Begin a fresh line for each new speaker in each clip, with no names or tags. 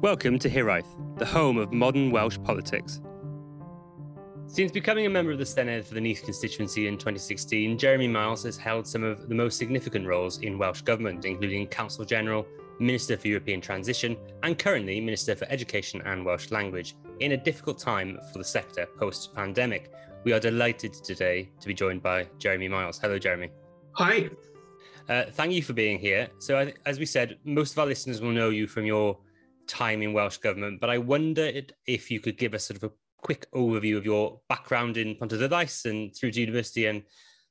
Welcome to Hiraeth, the home of modern Welsh politics. Since becoming a member of the Senedd for the Neath constituency in 2016, Jeremy Miles has held some of the most significant roles in Welsh government, including Counsel General, Minister for European Transition, and currently Minister for Education and Welsh Language, in a difficult time for the sector post pandemic. We are delighted today to be joined by Jeremy Miles. Hello, Jeremy.
Hi.
Uh, thank you for being here. So, as we said, most of our listeners will know you from your time in Welsh government, but I wonder if you could give us sort of a quick overview of your background in Pontarddulais and through to university and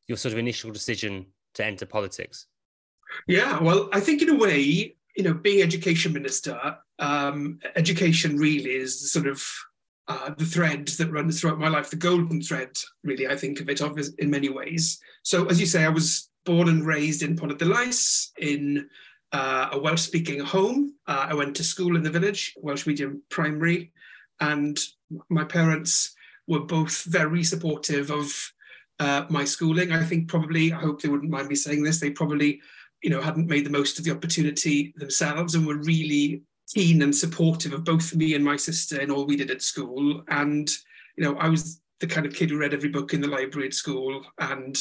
your sort of initial decision to enter politics.
Yeah, well, I think in a way, you know, being education minister, um, education really is sort of uh, the thread that runs throughout my life, the golden thread, really, I think of it of in many ways. So, as you say, I was born and raised in Pontarddulais in uh, a Welsh speaking home. Uh, I went to school in the village, Welsh medium primary, and my parents were both very supportive of uh, my schooling. I think probably, I hope they wouldn't mind me saying this, they probably, you know, hadn't made the most of the opportunity themselves and were really keen and supportive of both me and my sister in all we did at school. And, you know, I was the kind of kid who read every book in the library at school and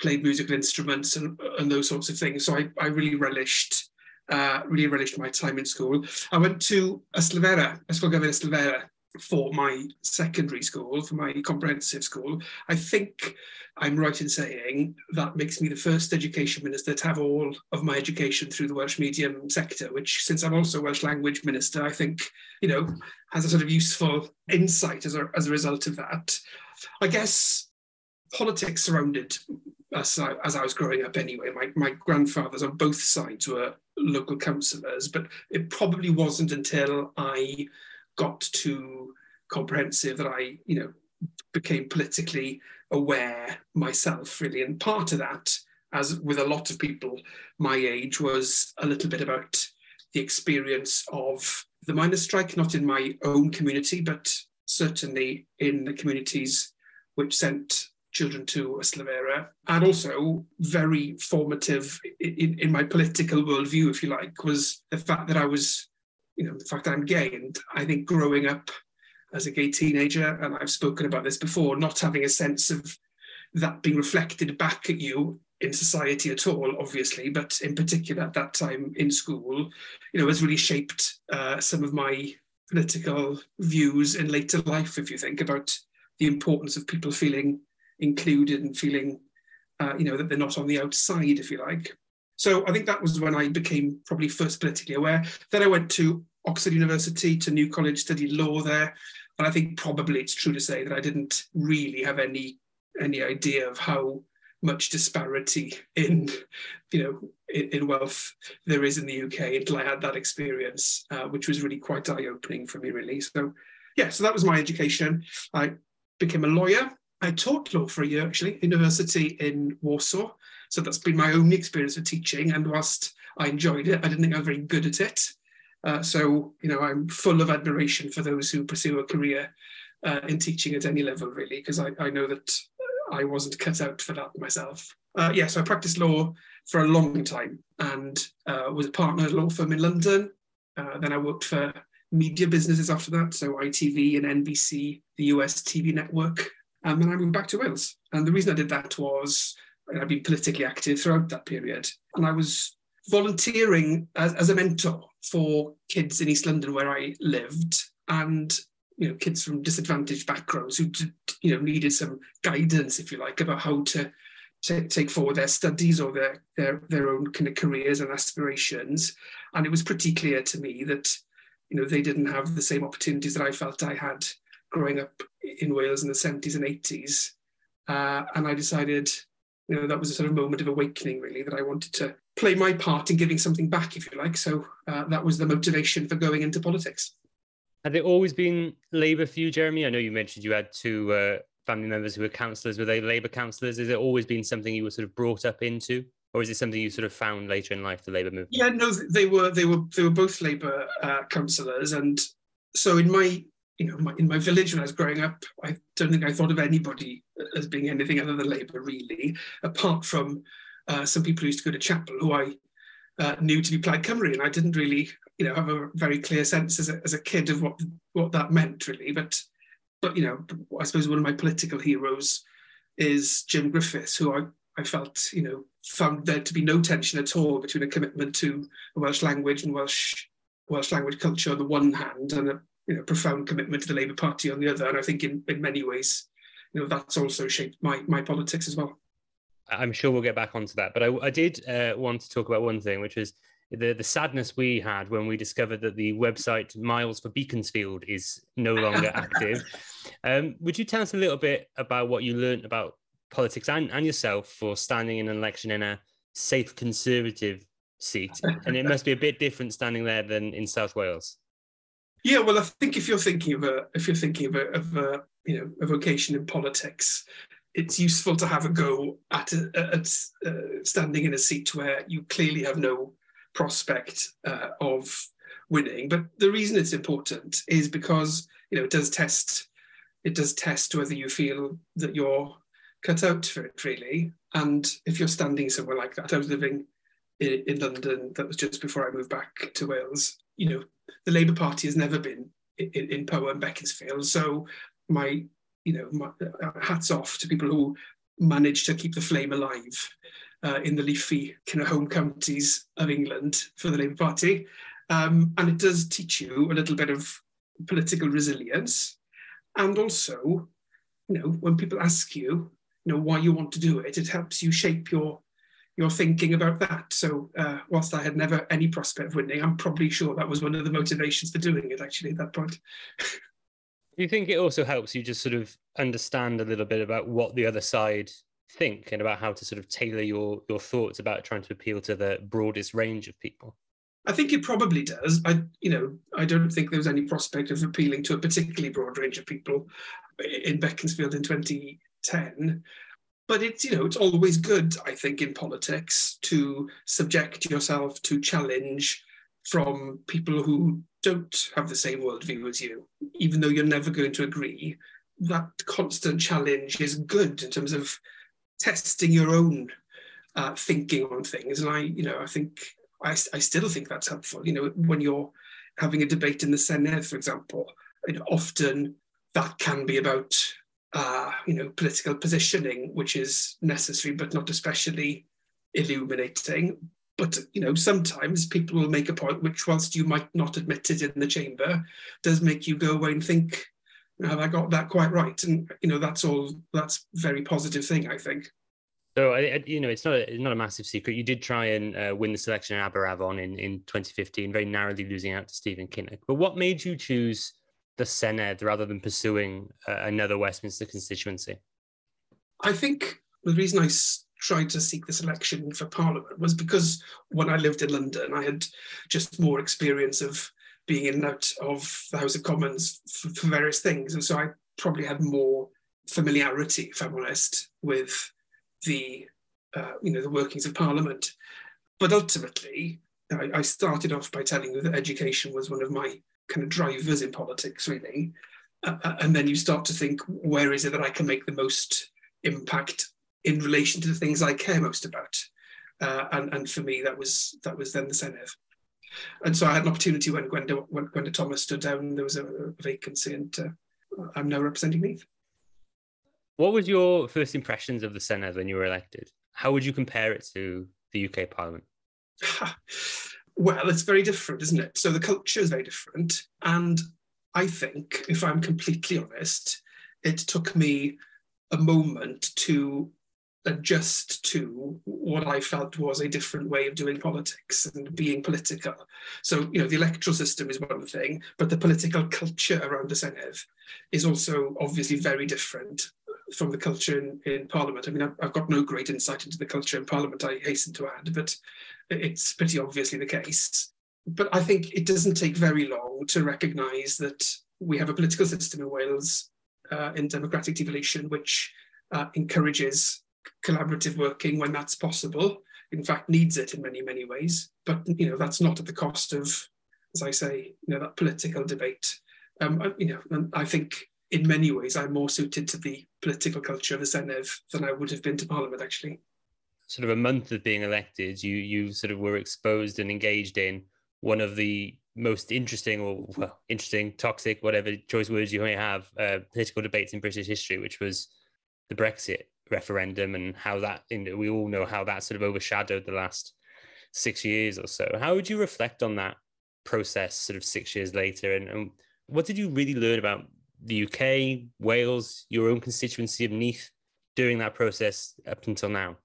played musical instruments and, and those sorts of things. So I, I really relished uh, really relished my time in school. I went to Ysgol Gyfun Ystalyfera, for my secondary school, for my comprehensive school. I think I'm right in saying that makes me the first education minister to have all of my education through the Welsh medium sector, which, since I'm also Welsh language minister, I think, you know, has a sort of useful insight as a, as a result of that. I guess politics surrounded as I, as I was growing up anyway. My, my grandfathers on both sides were local councillors, but it probably wasn't until I got to comprehensive that I, you know, became politically aware myself, really. And part of that, as with a lot of people my age, was a little bit about the experience of the miners' strike, not in my own community, but certainly in the communities which sent children to Ystalyfera, and also very formative in, in my political worldview, if you like, was the fact that I was, you know, the fact that I'm gay. And I think growing up as a gay teenager, and I've spoken about this before, not having a sense of that being reflected back at you in society at all, obviously, but in particular at that time in school, you know, has really shaped uh, some of my political views in later life, if you think about the importance of people feeling included and feeling, uh, you know, that they're not on the outside, if you like. So I think that was when I became probably first politically aware. Then I went to Oxford University, to New College, studied law there. And I think probably it's true to say that I didn't really have any any idea of how much disparity in you know in, in wealth there is in the UK until I had that experience, uh, which was really quite eye opening for me, really. So yeah, so that was my education. I became a lawyer I taught law for a year actually, university in Warsaw. So that's been my only experience of teaching. And whilst I enjoyed it, I didn't think I was very good at it. Uh, so, you know, I'm full of admiration for those who pursue a career uh, in teaching at any level, really, because I, I, know that I wasn't cut out for that myself. Uh, yeah, so I practiced law for a long time and uh, was a partner at a law firm in London. Uh, then I worked for media businesses after that, so ITV and NBC, the US TV network, Um, and then I moved back to Wales. And the reason I did that was uh, I'd been politically active throughout that period. And I was volunteering as, as a mentor for kids in East London where I lived and you know kids from disadvantaged backgrounds who you know needed some guidance if you like about how to take forward their studies or their, their their own kind of careers and aspirations and it was pretty clear to me that you know they didn't have the same opportunities that I felt I had growing up in Wales in the 70s and 80s. Uh, and I decided, you know, that was a sort of moment of awakening, really, that I wanted to play my part in giving something back, if you like. So uh, that was the motivation for going into politics.
Had it always been Labour for you, Jeremy? I know you mentioned you had two uh, family members who were councillors. Were they Labour councillors? Has it always been something you were sort of brought up into? Or is it something you sort of found later in life, the Labour movement?
Yeah, no, they were they were they were both Labour uh, councillors, and so in my you know, my, in my village when I was growing up, I don't think I thought of anybody as being anything other than Labour, really, apart from uh, some people who used to go to chapel who I uh, knew to be Plaid Cymru, and I didn't really you know have a very clear sense as a, as a kid of what what that meant really. But but you know, I suppose one of my political heroes is Jim Griffiths, who I, I felt, you know, found there to be no tension at all between a commitment to the Welsh language and Welsh Welsh language culture on the one hand, and a you know profound commitment to the Labour Party on the other. And I think in, in many ways, you know, that's also shaped my my politics as well.
I'm sure we'll get back onto that, but I, I did uh, want to talk about one thing, which was the the sadness we had when we discovered that the website Miles for Beaconsfield is no longer active. Um, would you tell us a little bit about what you learned about politics and, and yourself for standing in an election in a safe conservative seat? And it must be a bit different standing there than in South Wales.
Yeah, well, I think if you're thinking of a if you're thinking of a, of a you know a vocation in politics, it's useful to have a go at, a, at uh, standing in a seat where you clearly have no prospect uh, of winning. But the reason it's important is because you know it does test it does test whether you feel that you're cut out for it really. And if you're standing somewhere like that, I was living in, in London. That was just before I moved back to Wales. You know, the Labour Party has never been in, in power in Beaconsfield. So my you know my, uh, hats off to people who managed to keep the flame alive uh, in the leafy kind of home counties of England for the Labour Party. Um, and it does teach you a little bit of political resilience. And also, you know, when people ask you, you know, why you want to do it, it helps you shape your your thinking about that. So uh, whilst I had never any prospect of winning, I'm probably sure that was one of the motivations for doing it actually at that point.
Do you think it also helps you just sort of understand a little bit about what the other side think and about how to sort of tailor your your thoughts about trying to appeal to the broadest range of people?
I think it probably does. I, you know, I don't think there was any prospect of appealing to a particularly broad range of people in Beaconsfield in 2010. But it's, you know, it's always good, I think, in politics to subject yourself to challenge from people who don't have the same worldview as you, even though you're never going to agree. That constant challenge is good in terms of testing your own uh, thinking on things. And I, you know, I think I, I still think that's helpful. You know, when you're having a debate in the Senedd, for example, often that can be about uh, you know political positioning, which is necessary but not especially illuminating. But you know, sometimes people will make a point which, whilst you might not admit it in the chamber, does make you go away and think, have I got that quite right? And you know, that's all. That's very positive thing, I think.
So you know, it's not a, not a massive secret. You did try and uh, win the selection in Aberavon in, in 2015, very narrowly losing out to Stephen Kinnock. But what made you choose the Senedd rather than pursuing uh, another Westminster constituency?
I think the reason I tried to seek this election for Parliament was because when I lived in London, I had just more experience of being in and out of the House of Commons for, for various things. And so I probably had more familiarity, if I'm honest, with the uh, you know the workings of Parliament. But ultimately, I, I, started off by telling you that education was one of my kind of drivers in politics, really. Uh, and then you start to think, where is it that I can make the most impact in relation to the things I care most about? Uh, and, and for me, that was that was then the Senedd. And so I had an opportunity when Gwenda, when Gwenda Thomas stood down, there was a, a vacancy, and uh, I'm now representing Neath.
What was your first impressions of the Senedd when you were elected? How would you compare it to the UK Parliament?
well, it's very different, isn't it? So the culture is very different. And I think, if I'm completely honest, it took me a moment to adjust to what I felt was a different way of doing politics and being political. So, you know, the electoral system is one thing, but the political culture around the Senedd is also obviously very different from the culture in, in Parliament. I mean, I've, I've, got no great insight into the culture in Parliament, I hasten to add, but it's pretty obviously the case. But I think it doesn't take very long to recognise that we have a political system in Wales uh, in democratic devolution which uh, encourages collaborative working when that's possible. In fact, needs it in many, many ways. But you know, that's not at the cost of, as I say, you know, that political debate. Um, you know, and I think in many ways I'm more suited to the political culture of the Senedd than I would have been to Parliament, actually.
Sort of a month of being elected, you you sort of were exposed and engaged in one of the most interesting or well, interesting, toxic, whatever choice words you may have, uh, political debates in British history, which was the Brexit referendum and how that, you know, we all know how that sort of overshadowed the last six years or so. How would you reflect on that process sort of six years later? And, and what did you really learn about the UK, Wales, your own constituency of Neath during that process up until now?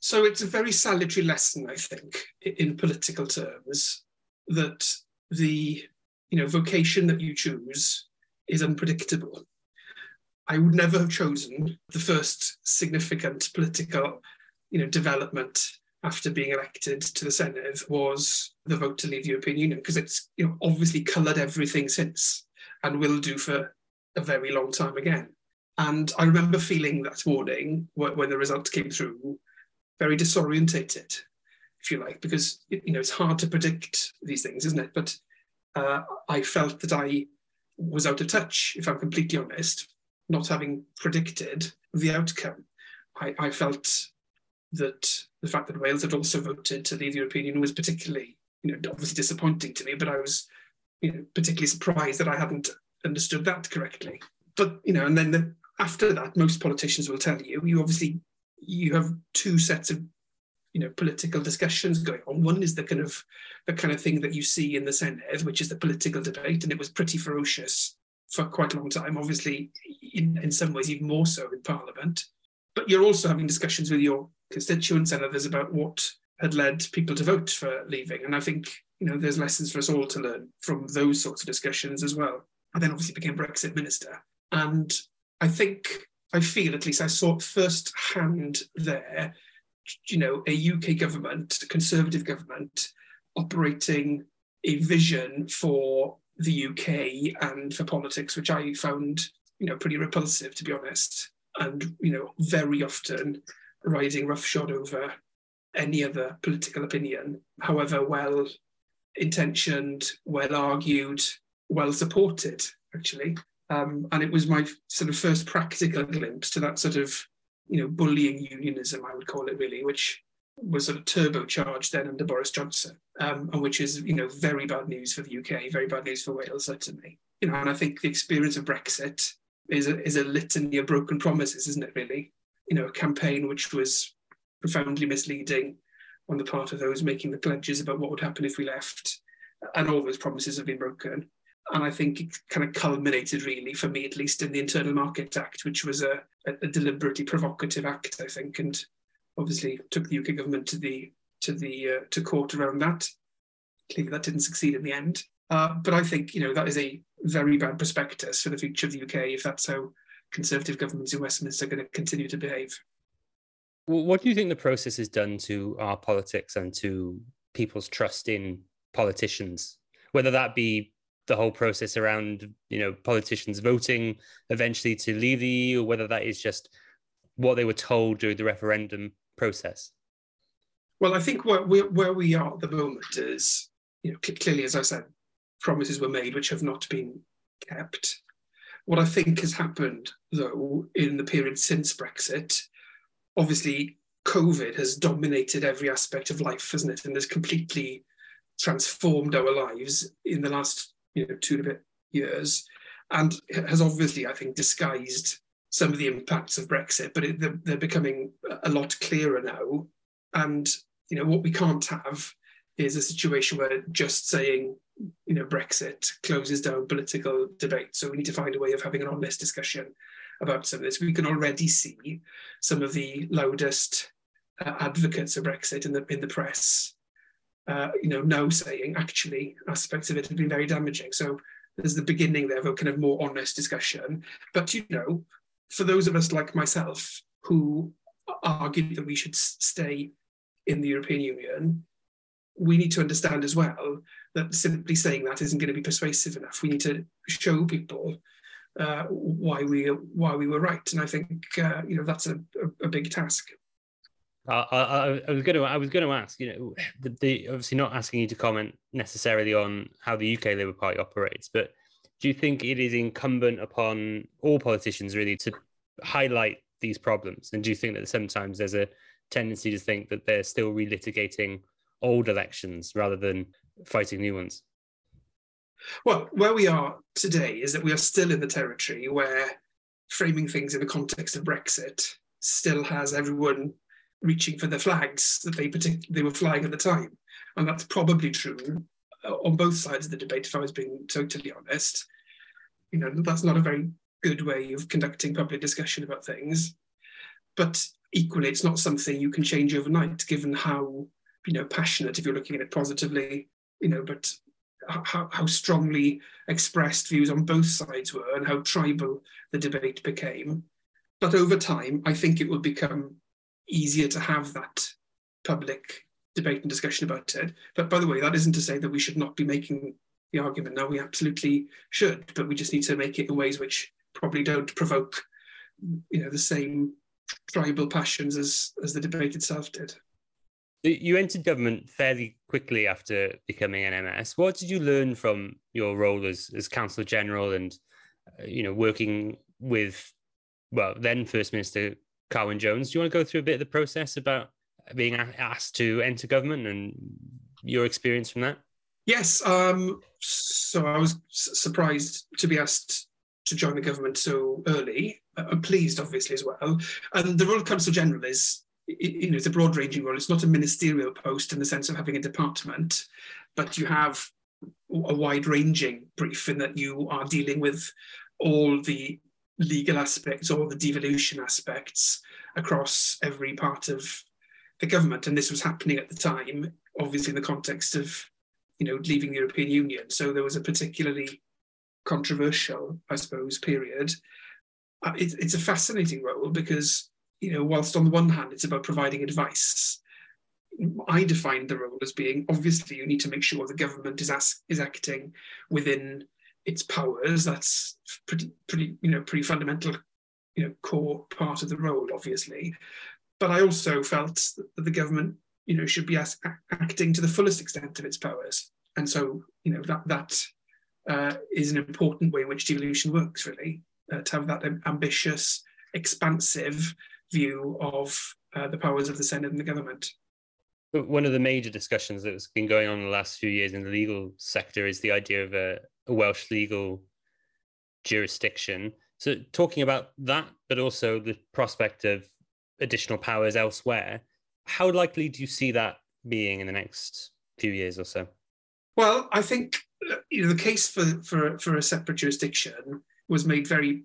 So it's a very salutary lesson, I think, in political terms, that the you know vocation that you choose is unpredictable. I would never have chosen the first significant political you know development after being elected to the Senedd was the vote to leave the European Union because it's you know obviously coloured everything since and will do for a very long time again. And I remember feeling that morning when the result came through, very disorientated, if you like, because you know it's hard to predict these things, isn't it? But uh, I felt that I was out of touch, if I'm completely honest, not having predicted the outcome. I, I felt that the fact that Wales had also voted to leave the European Union was particularly, you know, obviously disappointing to me, but I was, you know, particularly surprised that I hadn't understood that correctly. But you know, and then the, after that, most politicians will tell you you obviously you have two sets of you know political discussions going on. One is the kind of the kind of thing that you see in the Senedd, which is the political debate, and it was pretty ferocious for quite a long time. Obviously, in, in some ways, even more so in Parliament. But you're also having discussions with your constituents and others about what had led people to vote for leaving. And I think you know there's lessons for us all to learn from those sorts of discussions as well. I then obviously became Brexit minister. And I think, I feel at least I saw first hand there, you know, a UK government, a conservative government, operating a vision for the UK and for politics, which I found, you know, pretty repulsive, to be honest. And, you know, very often riding roughshod over any other political opinion, however well intentioned, well argued, well supported, actually. Um, and it was my sort of first practical glimpse to that sort of, you know, bullying unionism, I would call it really, which was sort of turbocharged then under Boris Johnson, um, and which is, you know, very bad news for the UK, very bad news for Wales, certainly. You know, and I think the experience of Brexit is a, is a litany of broken promises, isn't it, really? You know, a campaign which was profoundly misleading on the part of those making the pledges about what would happen if we left, and all those promises have been broken and I think it kind of culminated really, for me at least, in the Internal Market Act, which was a, a deliberately provocative act, I think, and obviously took the UK government to the to the uh, to court around that. Clearly, that didn't succeed in the end. Uh, but I think you know that is a very bad prospectus for the future of the UK if that's how Conservative governments in Westminster are going to continue to behave.
what do you think the process has done to our politics and to people's trust in politicians, whether that be the whole process around you know politicians voting eventually to leave the EU, or whether that is just what they were told during the referendum process.
Well, I think where we, where we are at the moment is, you know, clearly, as I said, promises were made which have not been kept. What I think has happened, though, in the period since Brexit, obviously, COVID has dominated every aspect of life, hasn't it? And has completely transformed our lives in the last you know two and a bit years, and has obviously, I think, disguised some of the impacts of Brexit. But it, they're, they're becoming a lot clearer now. And you know what we can't have is a situation where just saying you know Brexit closes down political debate. So we need to find a way of having an honest discussion about some of this. We can already see some of the loudest uh, advocates of Brexit in the in the press uh, you know, no saying actually aspects of it have been very damaging. So there's the beginning there of a kind of more honest discussion. But you know, for those of us like myself who argue that we should stay in the European Union, we need to understand as well that simply saying that isn't going to be persuasive enough. We need to show people uh, why we why we were right, and I think uh, you know that's a, a, a big task.
I, I, was going to I was going to ask, you know, the, the, obviously not asking you to comment necessarily on how the UK Labour Party operates, but do you think it is incumbent upon all politicians really to highlight these problems? And do you think that sometimes there's a tendency to think that they're still relitigating old elections rather than fighting new ones?
Well, where we are today is that we are still in the territory where framing things in the context of Brexit still has everyone reaching for the flags that they partic- they were flying at the time, and that's probably true uh, on both sides of the debate. If I was being totally honest, you know that's not a very good way of conducting public discussion about things. But equally, it's not something you can change overnight, given how you know passionate, if you're looking at it positively, you know, but how, how strongly expressed views on both sides were and how tribal the debate became. But over time, I think it will become easier to have that public debate and discussion about it. But by the way, that isn't to say that we should not be making the argument. No, we absolutely should, but we just need to make it in ways which probably don't provoke, you know, the same tribal passions as as the debate itself did.
You entered government fairly quickly after becoming an MS. What did you learn from your role as as Counsellor General and uh, you know working with well then First Minister Carwyn Jones? Do you want to go through a bit of the process about being asked to enter government and your experience from that?
Yes. Um, so I was surprised to be asked to join the government so early. I'm pleased, obviously, as well. And the role of Counsel General is you know, it's a broad ranging role. It's not a ministerial post in the sense of having a department, but you have a wide ranging brief in that you are dealing with all the legal aspects, or the devolution aspects across every part of the government. And this was happening at the time, obviously in the context of, you know, leaving the European Union. So there was a particularly controversial, I suppose, period. Uh, it, it's a fascinating role because you know, whilst on the one hand it's about providing advice, I define the role as being obviously you need to make sure the government is is acting within its powers. That's pretty pretty you know pretty fundamental, you know, core part of the role, obviously. But I also felt that the government you know should be as, acting to the fullest extent of its powers, and so you know that that uh, is an important way in which devolution works. Really, uh, to have that ambitious, expansive view of uh, the powers of the Senedd and the government.
One of the major discussions that's been going on in the last few years in the legal sector is the idea of a, a Welsh legal jurisdiction. So, talking about that, but also the prospect of additional powers elsewhere, how likely do you see that being in the next few years or so?
Well, I think you know the case for for for a separate jurisdiction was made very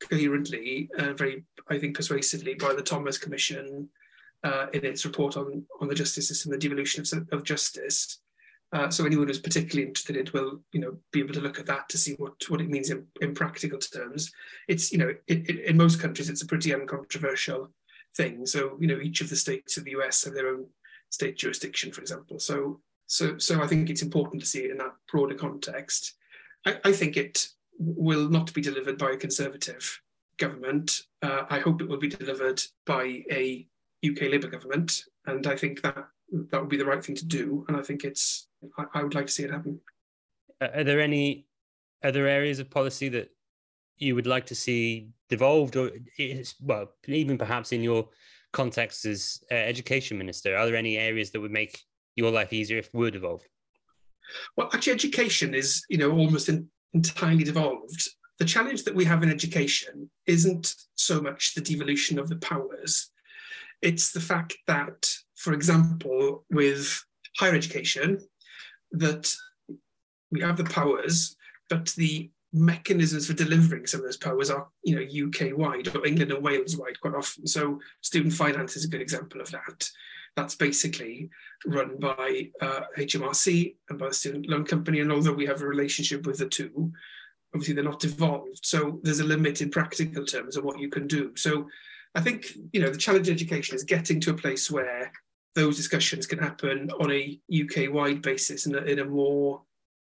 coherently, uh, very, I think, persuasively by the Thomas Commission uh, in its report on, on the justice system, the devolution of, of justice. Uh, so anyone who's particularly interested in it will, you know, be able to look at that to see what, what it means in, in practical terms. It's, you know, it, it, in most countries, it's a pretty uncontroversial thing. So, you know, each of the states of the US have their own state jurisdiction, for example. So, so, so I think it's important to see it in that broader context. I, I think it will not be delivered by a Conservative government. Uh, I hope it will be delivered by a UK Labour government, and I think that that would be the right thing to do. And I think it's I, I would like to see it happen.
Are there any other areas of policy that you would like to see devolved, or is, well, even perhaps in your context as uh, education minister, are there any areas that would make your life easier if were devolved?
Well, actually, education is you know almost in, entirely devolved. The challenge that we have in education isn't so much the devolution of the powers, it's the fact that, for example, with higher education, that we have the powers, but the mechanisms for delivering some of those powers are, you know, UK wide or England and Wales wide quite often. So student finance is a good example of that. That's basically run by uh, HMRC and by the Student Loan Company. And although we have a relationship with the two, obviously they're not devolved. So there's a limit in practical terms of what you can do. So I think, you know, the challenge in education is getting to a place where those discussions can happen on a UK wide basis in a, in a more,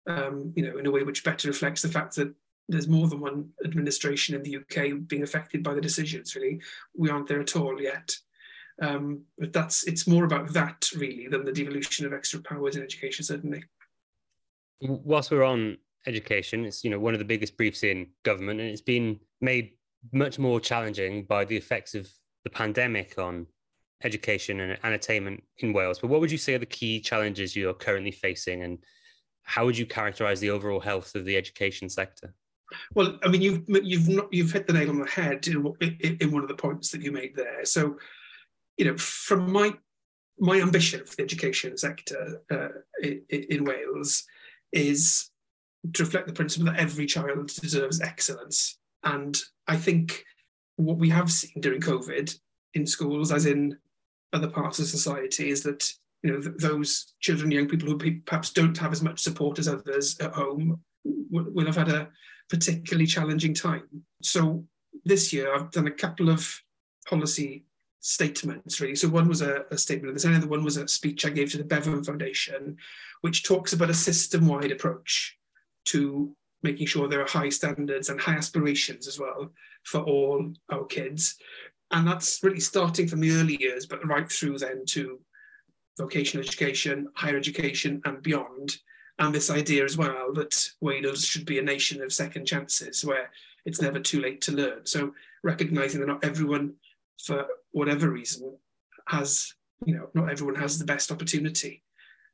um, you know, in a way which better reflects the fact that there's more than one administration in the UK being affected by the decisions, really. We aren't there at all yet. Um, but that's it's more about that really than the devolution of extra powers in education, certainly.
Whilst we're on education, it's you know one of the biggest briefs in government, and it's been made much more challenging by the effects of the pandemic on education and, attainment in Wales. But what would you say are the key challenges you're currently facing, and how would you characterize the overall health of the education sector?
Well, I mean, you've you've not, you've hit the nail on the head in, in, in one of the points that you made there. So, you know, from my my ambition for the education sector uh, in, in, Wales is to reflect the principle that every child deserves excellence. And I think what we have seen during COVID in schools, as in other parts of society, is that you know th- those children, young people who perhaps don't have as much support as others at home will, will have had a particularly challenging time. So this year, I've done a couple of policy statements really. So one was a, a statement of this, and the one was a speech I gave to the Bevan Foundation, which talks about a system-wide approach to making sure there are high standards and high aspirations as well for all our kids. And that's really starting from the early years, but right through then to vocational education, higher education, and beyond. And this idea as well that Wales should be a nation of second chances where it's never too late to learn. So recognizing that not everyone for whatever reason, has, you know, not everyone has the best opportunity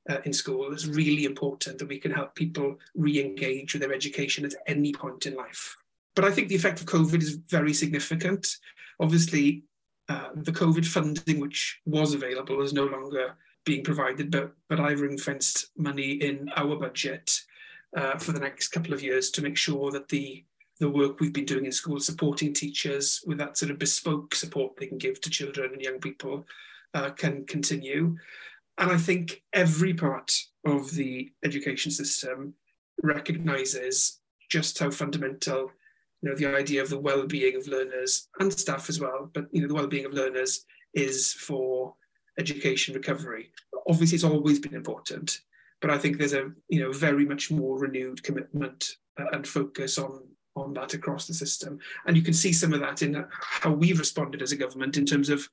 uh, in school. It's really important that we can help people re engage with their education at any point in life. But I think the effect of COVID is very significant. Obviously, uh, the COVID funding, which was available, is no longer being provided, but, but I've ring fenced money in our budget uh, for the next couple of years to make sure that the the work we've been doing in schools, supporting teachers with that sort of bespoke support they can give to children and young people, uh, can continue. And I think every part of the education system recognises just how fundamental, you know, the idea of the well-being of learners and staff as well, but you know, the well-being of learners is for education recovery. Obviously, it's always been important, but I think there's a you know very much more renewed commitment uh, and focus on on that across the system. And you can see some of that in how we've responded as a government in terms of,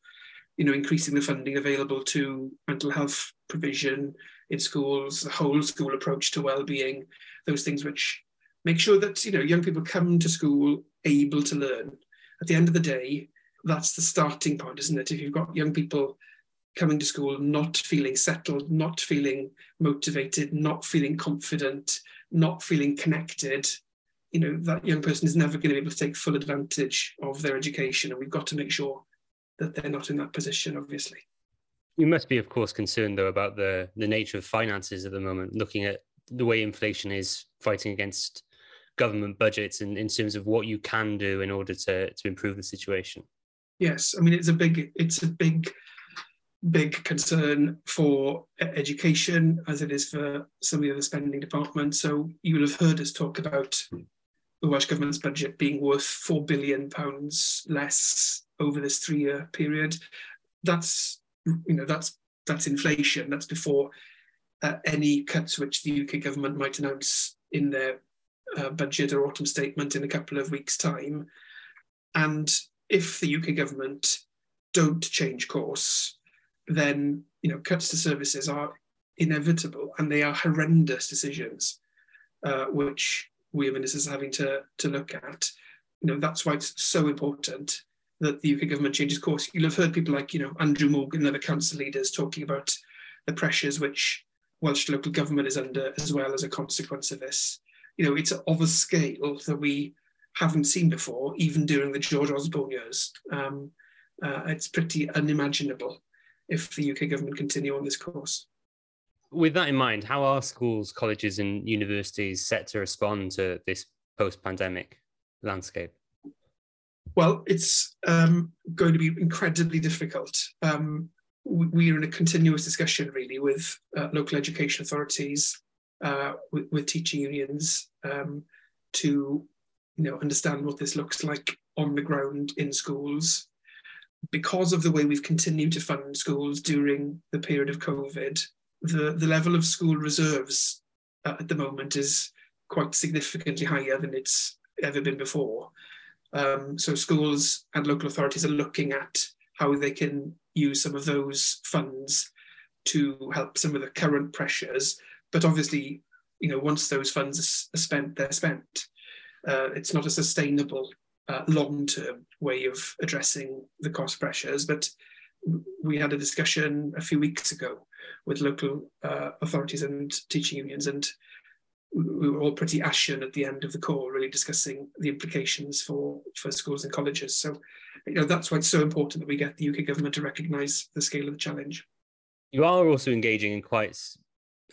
you know, increasing the funding available to mental health provision in schools, the whole school approach to well-being, those things which make sure that, you know, young people come to school able to learn. At the end of the day, that's the starting point, isn't it? If you've got young people coming to school not feeling settled, not feeling motivated, not feeling confident, not feeling connected, you know that young person is never going to be able to take full advantage of their education and we've got to make sure that they're not in that position obviously
you must be of course concerned though about the the nature of finances at the moment looking at the way inflation is fighting against government budgets and in terms of what you can do in order to to improve the situation
yes i mean it's a big it's a big big concern for education as it is for some of the other spending departments so you will have heard us talk about the Welsh Government's budget being worth £4 billion less over this three-year period. That's, you know, that's, that's inflation. That's before uh, any cuts which the UK government might announce in their uh, budget or autumn statement in a couple of weeks' time. And if the UK government don't change course, then you know cuts to services are inevitable and they are horrendous decisions, uh, which we are ministers having to, to look at. You know, that's why it's so important that the UK government changes course. You'll have heard people like, you know, Andrew Morgan and other council leaders talking about the pressures which Welsh local government is under as well as a consequence of this. You know, it's of a scale that we haven't seen before, even during the George Osborne years. Um, uh, it's pretty unimaginable if the UK government continue on this course
with that in mind, how are schools, colleges, and universities set to respond to this post pandemic landscape?
Well, it's um, going to be incredibly difficult. Um, we are in a continuous discussion, really, with uh, local education authorities, uh, with, with, teaching unions, um, to you know understand what this looks like on the ground in schools. Because of the way we've continued to fund schools during the period of COVID, the, the level of school reserves at the moment is quite significantly higher than it's ever been before. Um, so schools and local authorities are looking at how they can use some of those funds to help some of the current pressures. But obviously, you know, once those funds are spent, they're spent. Uh, it's not a sustainable uh, long-term way of addressing the cost pressures. But we had a discussion a few weeks ago with local uh, authorities and teaching unions, and we were all pretty ashen at the end of the call, really discussing the implications for, for schools and colleges. So, you know, that's why it's so important that we get the UK government to recognise the scale of the challenge.
You are also engaging in quite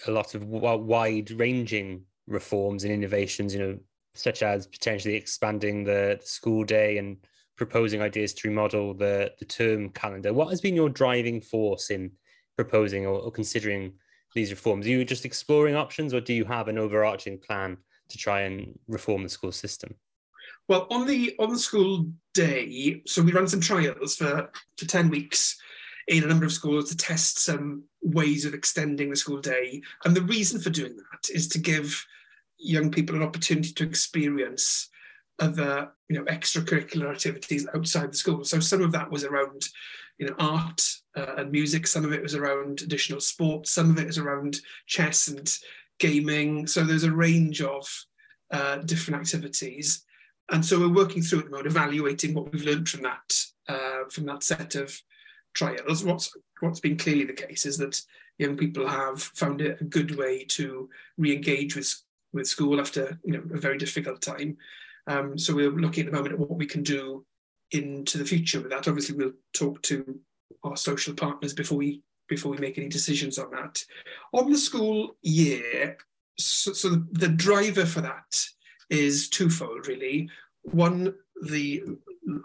a lot of wide-ranging reforms and innovations, you know, such as potentially expanding the, the school day and proposing ideas to remodel the, the term calendar. What has been your driving force in proposing or, or considering these reforms? Are you just exploring options or do you have an overarching plan to try and reform the school system?
Well, on the on the school day, so we ran some trials for, for 10 weeks in a number of schools to test some ways of extending the school day. And the reason for doing that is to give young people an opportunity to experience other, you know, extracurricular activities outside the school. So some of that was around, you know, art uh, and music. Some of it was around additional sports. Some of it is around chess and gaming. So there's a range of uh, different activities. And so we're working through at the moment, evaluating what we've learned from that, uh, from that set of trials. What's what's been clearly the case is that young people have found it a good way to re-engage with with school after you know a very difficult time. Um, so we're looking at the moment at what we can do into the future with that. Obviously, we'll talk to our social partners before we before we make any decisions on that. On the school year, so, so the, the driver for that is twofold, really. One, the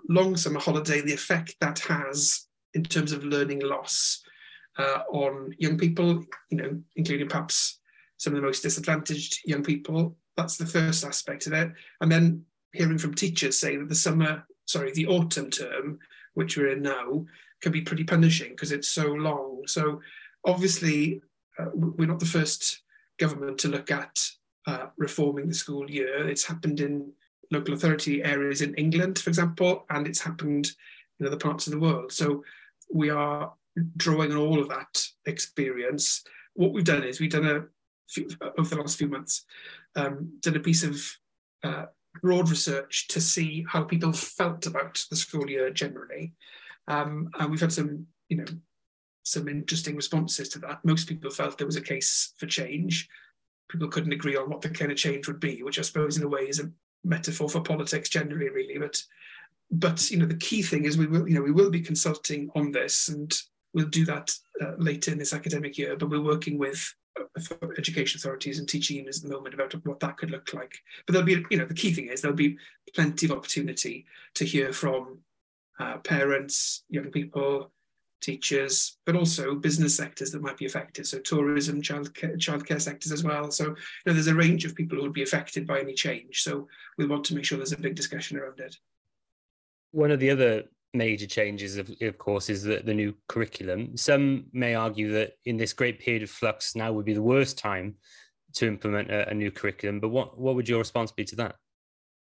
long summer holiday, the effect that has in terms of learning loss uh, on young people, you know, including perhaps some of the most disadvantaged young people. That's the first aspect of it. And then hearing from teachers saying that the summer, sorry, the autumn term, which we're in now, can be pretty punishing because it's so long. So obviously, uh, we're not the first government to look at uh, reforming the school year. It's happened in local authority areas in England, for example, and it's happened in other parts of the world. So we are drawing on all of that experience. What we've done is we've done a few, over the last few months, um, done a piece of uh, broad research to see how people felt about the school year generally, um, and we've had some, you know, some interesting responses to that. Most people felt there was a case for change. People couldn't agree on what the kind of change would be, which I suppose in a way is a metaphor for politics generally, really. But but you know the key thing is we will you know we will be consulting on this and we'll do that uh, later in this academic year. But we're working with uh, education authorities and teaching unions at the moment about what that could look like. But there'll be you know the key thing is there'll be plenty of opportunity to hear from uh, parents young people teachers but also business sectors that might be affected. So tourism childcare childcare sectors as well. So you know there's a range of people who would be affected by any change. So we want to make sure there's a big discussion around it
one of the other major changes, of, of course, is the, the new curriculum. Some may argue that in this great period of flux, now would be the worst time to implement a, a new curriculum. But what, what would your response be to that?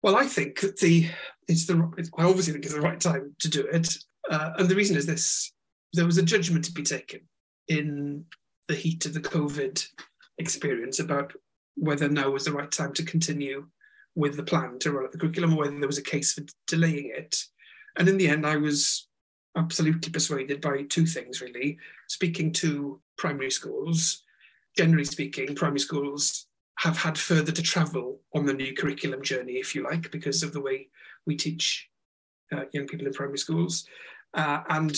Well, I think that the it's the I obviously think it's the right time to do it, uh, and the reason is this: there was a judgment to be taken in the heat of the COVID experience about whether now was the right time to continue with the plan to roll out the curriculum or whether there was a case for delaying it. And in the end, I was absolutely persuaded by two things really. Speaking to primary schools, generally speaking, primary schools have had further to travel on the new curriculum journey, if you like, because of the way we teach uh, young people in primary schools. Uh, and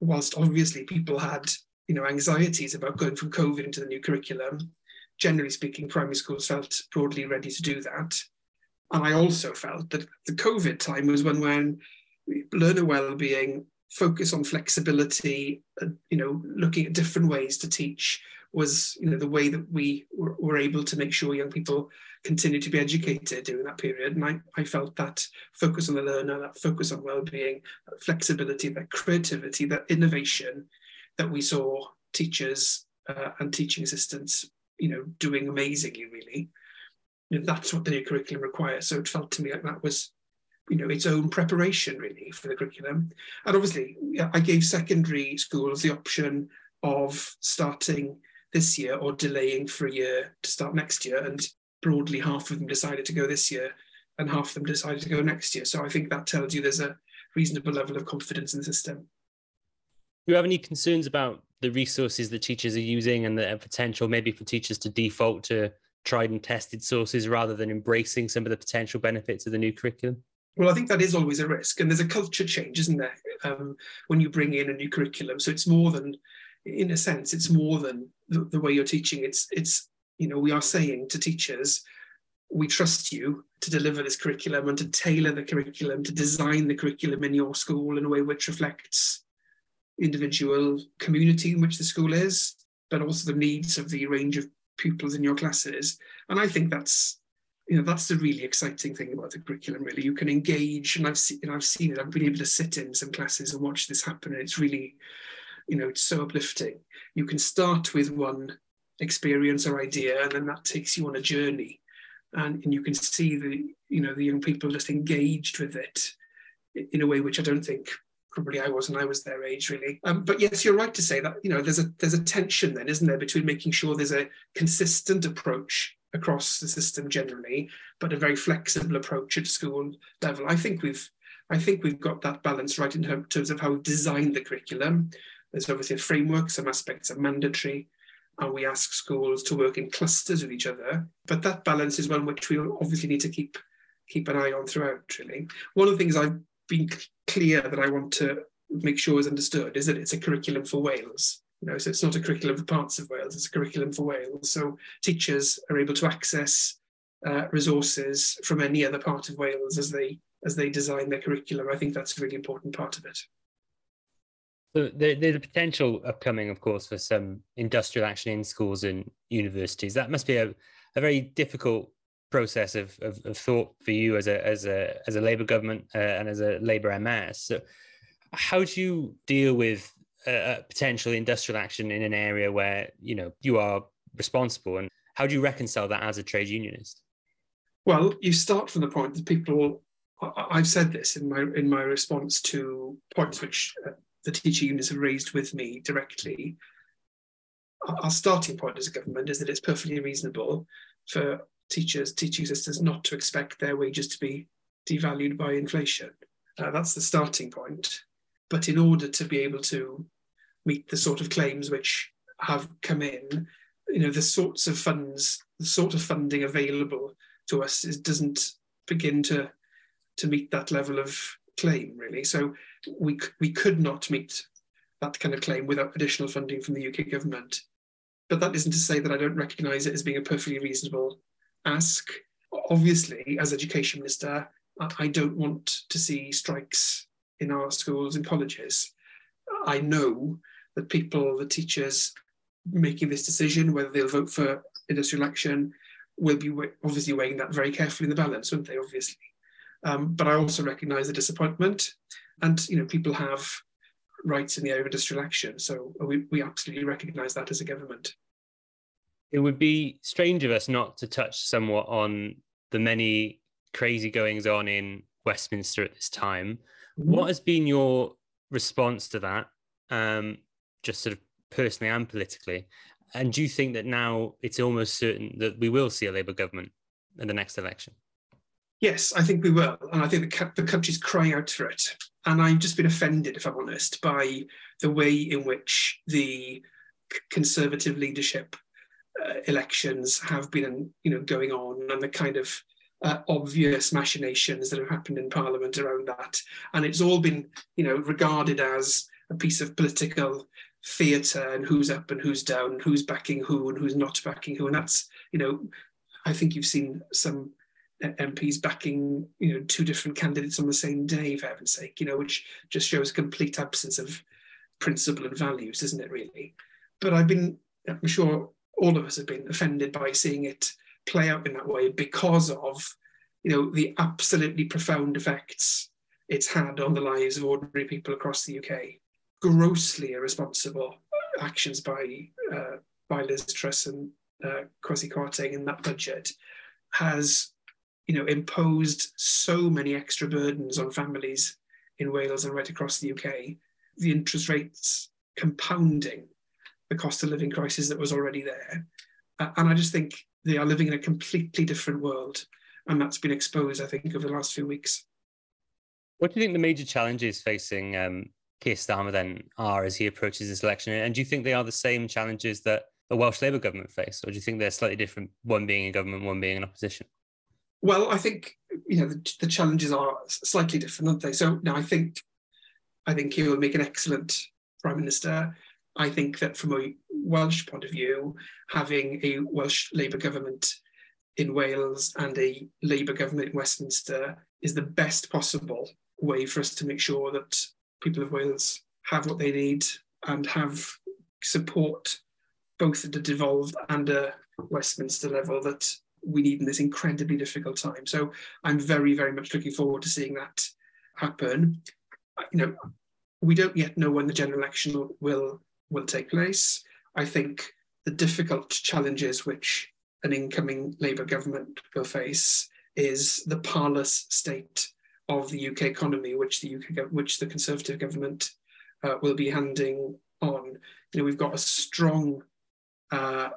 whilst obviously people had you know anxieties about going from COVID into the new curriculum, generally speaking, primary schools felt broadly ready to do that. And I also felt that the COVID time was one when learner well-being, focus on flexibility, uh, you know, looking at different ways to teach was, you know, the way that we were, were, able to make sure young people continue to be educated during that period. And I, I felt that focus on the learner, that focus on well-being, that flexibility, that creativity, that innovation that we saw teachers uh, and teaching assistants, you know, doing amazingly, really you know, that's what the new curriculum requires. So it felt to me like that was, you know, its own preparation really for the curriculum. And obviously, I gave secondary schools the option of starting this year or delaying for a year to start next year. And broadly, half of them decided to go this year, and half of them decided to go next year. So I think that tells you there's a reasonable level of confidence in the system.
Do you have any concerns about the resources that teachers are using and the potential maybe for teachers to default to tried and tested sources rather than embracing some of the potential benefits of the new curriculum?
Well, I think that is always a risk, and there's a culture change, isn't there, um, when you bring in a new curriculum. So it's more than, in a sense, it's more than the, the way you're teaching. It's it's you know we are saying to teachers, we trust you to deliver this curriculum and to tailor the curriculum, to design the curriculum in your school in a way which reflects individual community in which the school is, but also the needs of the range of pupils in your classes. And I think that's you know that's the really exciting thing about the curriculum really. You can engage and i've seen i've seen it. I've been able to sit in some classes and watch this happen and it's really you know it's so uplifting. You can start with one experience or idea and then that takes you on a journey. And, and you can see the you know the young people just engaged with it in a way which i don't think probably i was when i was their age really um, but yes you're right to say that you know there's a there's a tension then isn't there between making sure there's a consistent approach across the system generally, but a very flexible approach at school level. I think we've I think we've got that balance right in terms of how we've designed the curriculum. There's obviously a framework, some aspects are mandatory, and we ask schools to work in clusters with each other. But that balance is one which we obviously need to keep keep an eye on throughout, really. One of the things I've been clear that I want to make sure is understood is that it's a curriculum for Wales. You know, so it's not a curriculum for parts of Wales, it's a curriculum for Wales. So teachers are able to access uh, resources from any other part of Wales as they as they design their curriculum. I think that's a really important part of it.
So there's a potential upcoming, of course, for some industrial action in schools and universities. That must be a, a very difficult process of, of, of, thought for you as a as a as a Labour government uh, and as a Labour MS. So how do you deal with a potential industrial action in an area where you know you are responsible and how do you reconcile that as a trade unionist
well you start from the point that people i've said this in my in my response to points which uh, the teaching unions have raised with me directly our starting point as a government is that it's perfectly reasonable for teachers teaching assistants not to expect their wages to be devalued by inflation uh, that's the starting point but in order to be able to meet the sort of claims which have come in, you know, the sorts of funds, the sort of funding available to us is, doesn't begin to to meet that level of claim really. So we we could not meet that kind of claim without additional funding from the UK government. But that isn't to say that I don't recognise it as being a perfectly reasonable ask. Obviously, as education minister, I don't want to see strikes in our schools and colleges. I know that people, the teachers making this decision, whether they'll vote for industrial action, will be obviously weighing that very carefully in the balance, won't they? Obviously. Um, but I also recognise the disappointment, and you know people have rights in the area of industrial action, so we, we absolutely recognise that as a government.
It would be strange of us not to touch somewhat on the many crazy goings on in Westminster at this time. Mm-hmm. What has been your response to that? Um, just sort of personally and politically. And do you think that now it's almost certain that we will see a Labour government in the next election?
Yes, I think we will. And I think the, the country's crying out for it. And I've just been offended, if I'm honest, by the way in which the Conservative leadership uh, elections have been, you know, going on and the kind of uh, obvious machinations that have happened in Parliament around that. And it's all been, you know, regarded as a piece of political theatre and who's up and who's down, who's backing who and who's not backing who. And that's, you know, I think you've seen some MPs backing, you know, two different candidates on the same day, for heaven's sake, you know, which just shows a complete absence of principle and values, isn't it, really? But I've been, I'm sure all of us have been offended by seeing it play out in that way because of, you know, the absolutely profound effects it's had on the lives of ordinary people across the UK grossly irresponsible actions by uh, by Liz Truss and uh, Kwarteng in that budget has, you know, imposed so many extra burdens on families in Wales and right across the UK. The interest rates compounding the cost of living crisis that was already there, uh, and I just think they are living in a completely different world, and that's been exposed, I think, over the last few weeks.
What do you think the major challenges facing um, Keir Starmer then are as he approaches this election? And do you think they are the same challenges that a Welsh Labour government face, or do you think they're slightly different, one being in government, one being in opposition?
Well, I think you know the, the challenges are slightly different, aren't they? So now I think I think he will make an excellent prime minister. I think that from a Welsh point of view, having a Welsh Labour government in Wales and a Labour government in Westminster is the best possible way for us to make sure that people of Wales have what they need and have support both at a devolved and a Westminster level that we need in this incredibly difficult time. So I'm very, very much looking forward to seeing that happen. You know, we don't yet know when the general election will will take place. I think the difficult challenges which an incoming Labour government will face is the parlous state of the UK economy, which the UK, which the Conservative government uh, will be handing on. You know, we've got a strong uh,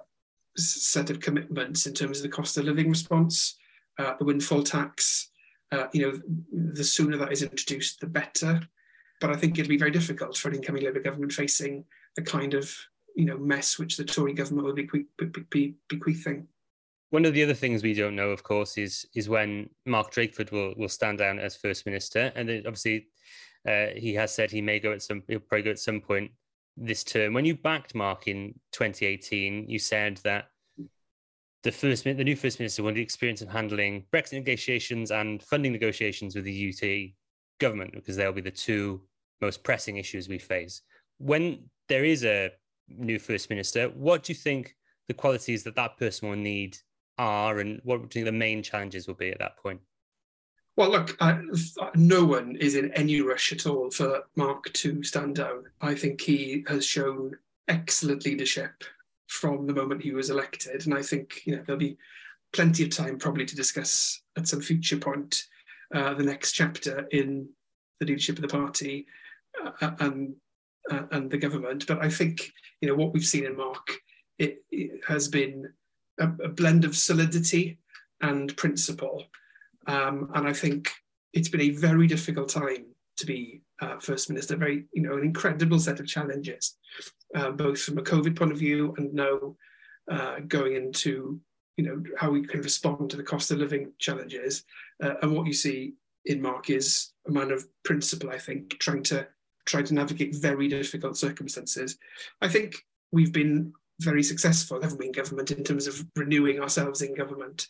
set of commitments in terms of the cost of living response, uh, the windfall tax. Uh, you know, the sooner that is introduced, the better. But I think it'll be very difficult for an incoming Labour government facing the kind of you know mess which the Tory government will be, be, be bequeathing.
One of the other things we don't know, of course, is is when Mark Drakeford will will stand down as first minister, and then obviously uh, he has said he may go at some he'll probably go at some point this term. When you backed Mark in 2018, you said that the first the new first minister wanted experience of handling Brexit negotiations and funding negotiations with the UK government because they'll be the two most pressing issues we face. When there is a new first minister, what do you think the qualities that that person will need are, and what do you think the main challenges will be at that point?
Well, look, uh, no one is in any rush at all for Mark to stand down. I think he has shown excellent leadership from the moment he was elected, and I think you know there'll be plenty of time probably to discuss at some future point uh, the next chapter in the leadership of the party uh, and uh, and the government. But I think you know what we've seen in Mark it, it has been a, a blend of solidity and principle um, and I think it's been a very difficult time to be uh, first minister. Very, you know, an incredible set of challenges, uh, both from a COVID point of view and now uh, going into, you know, how we can respond to the cost of living challenges. Uh, and what you see in Mark is a man of principle. I think trying to try to navigate very difficult circumstances. I think we've been very successful, haven't we, in government in terms of renewing ourselves in government.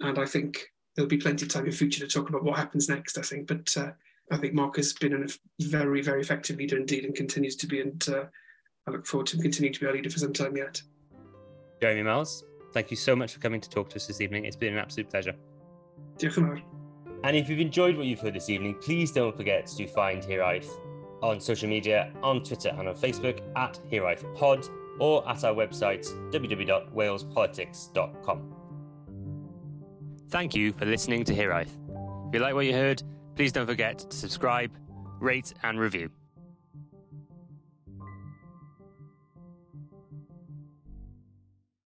And I think there'll be plenty of time in future to talk about what happens next, I think. But uh, I think Mark has been a very, very effective leader indeed and continues to be. And uh, I look forward to him continuing to be our leader for some time yet.
Jeremy Miles, thank you so much for coming to talk to us this evening. It's been an absolute pleasure. And if you've enjoyed what you've heard this evening, please don't forget to find Hiraeth on social media, on Twitter and on Facebook at Hiraeth Pod or at our website www.walespolitics.com. Thank you for listening to Hiraeth. If you like what you heard, please don't forget to subscribe, rate, and review.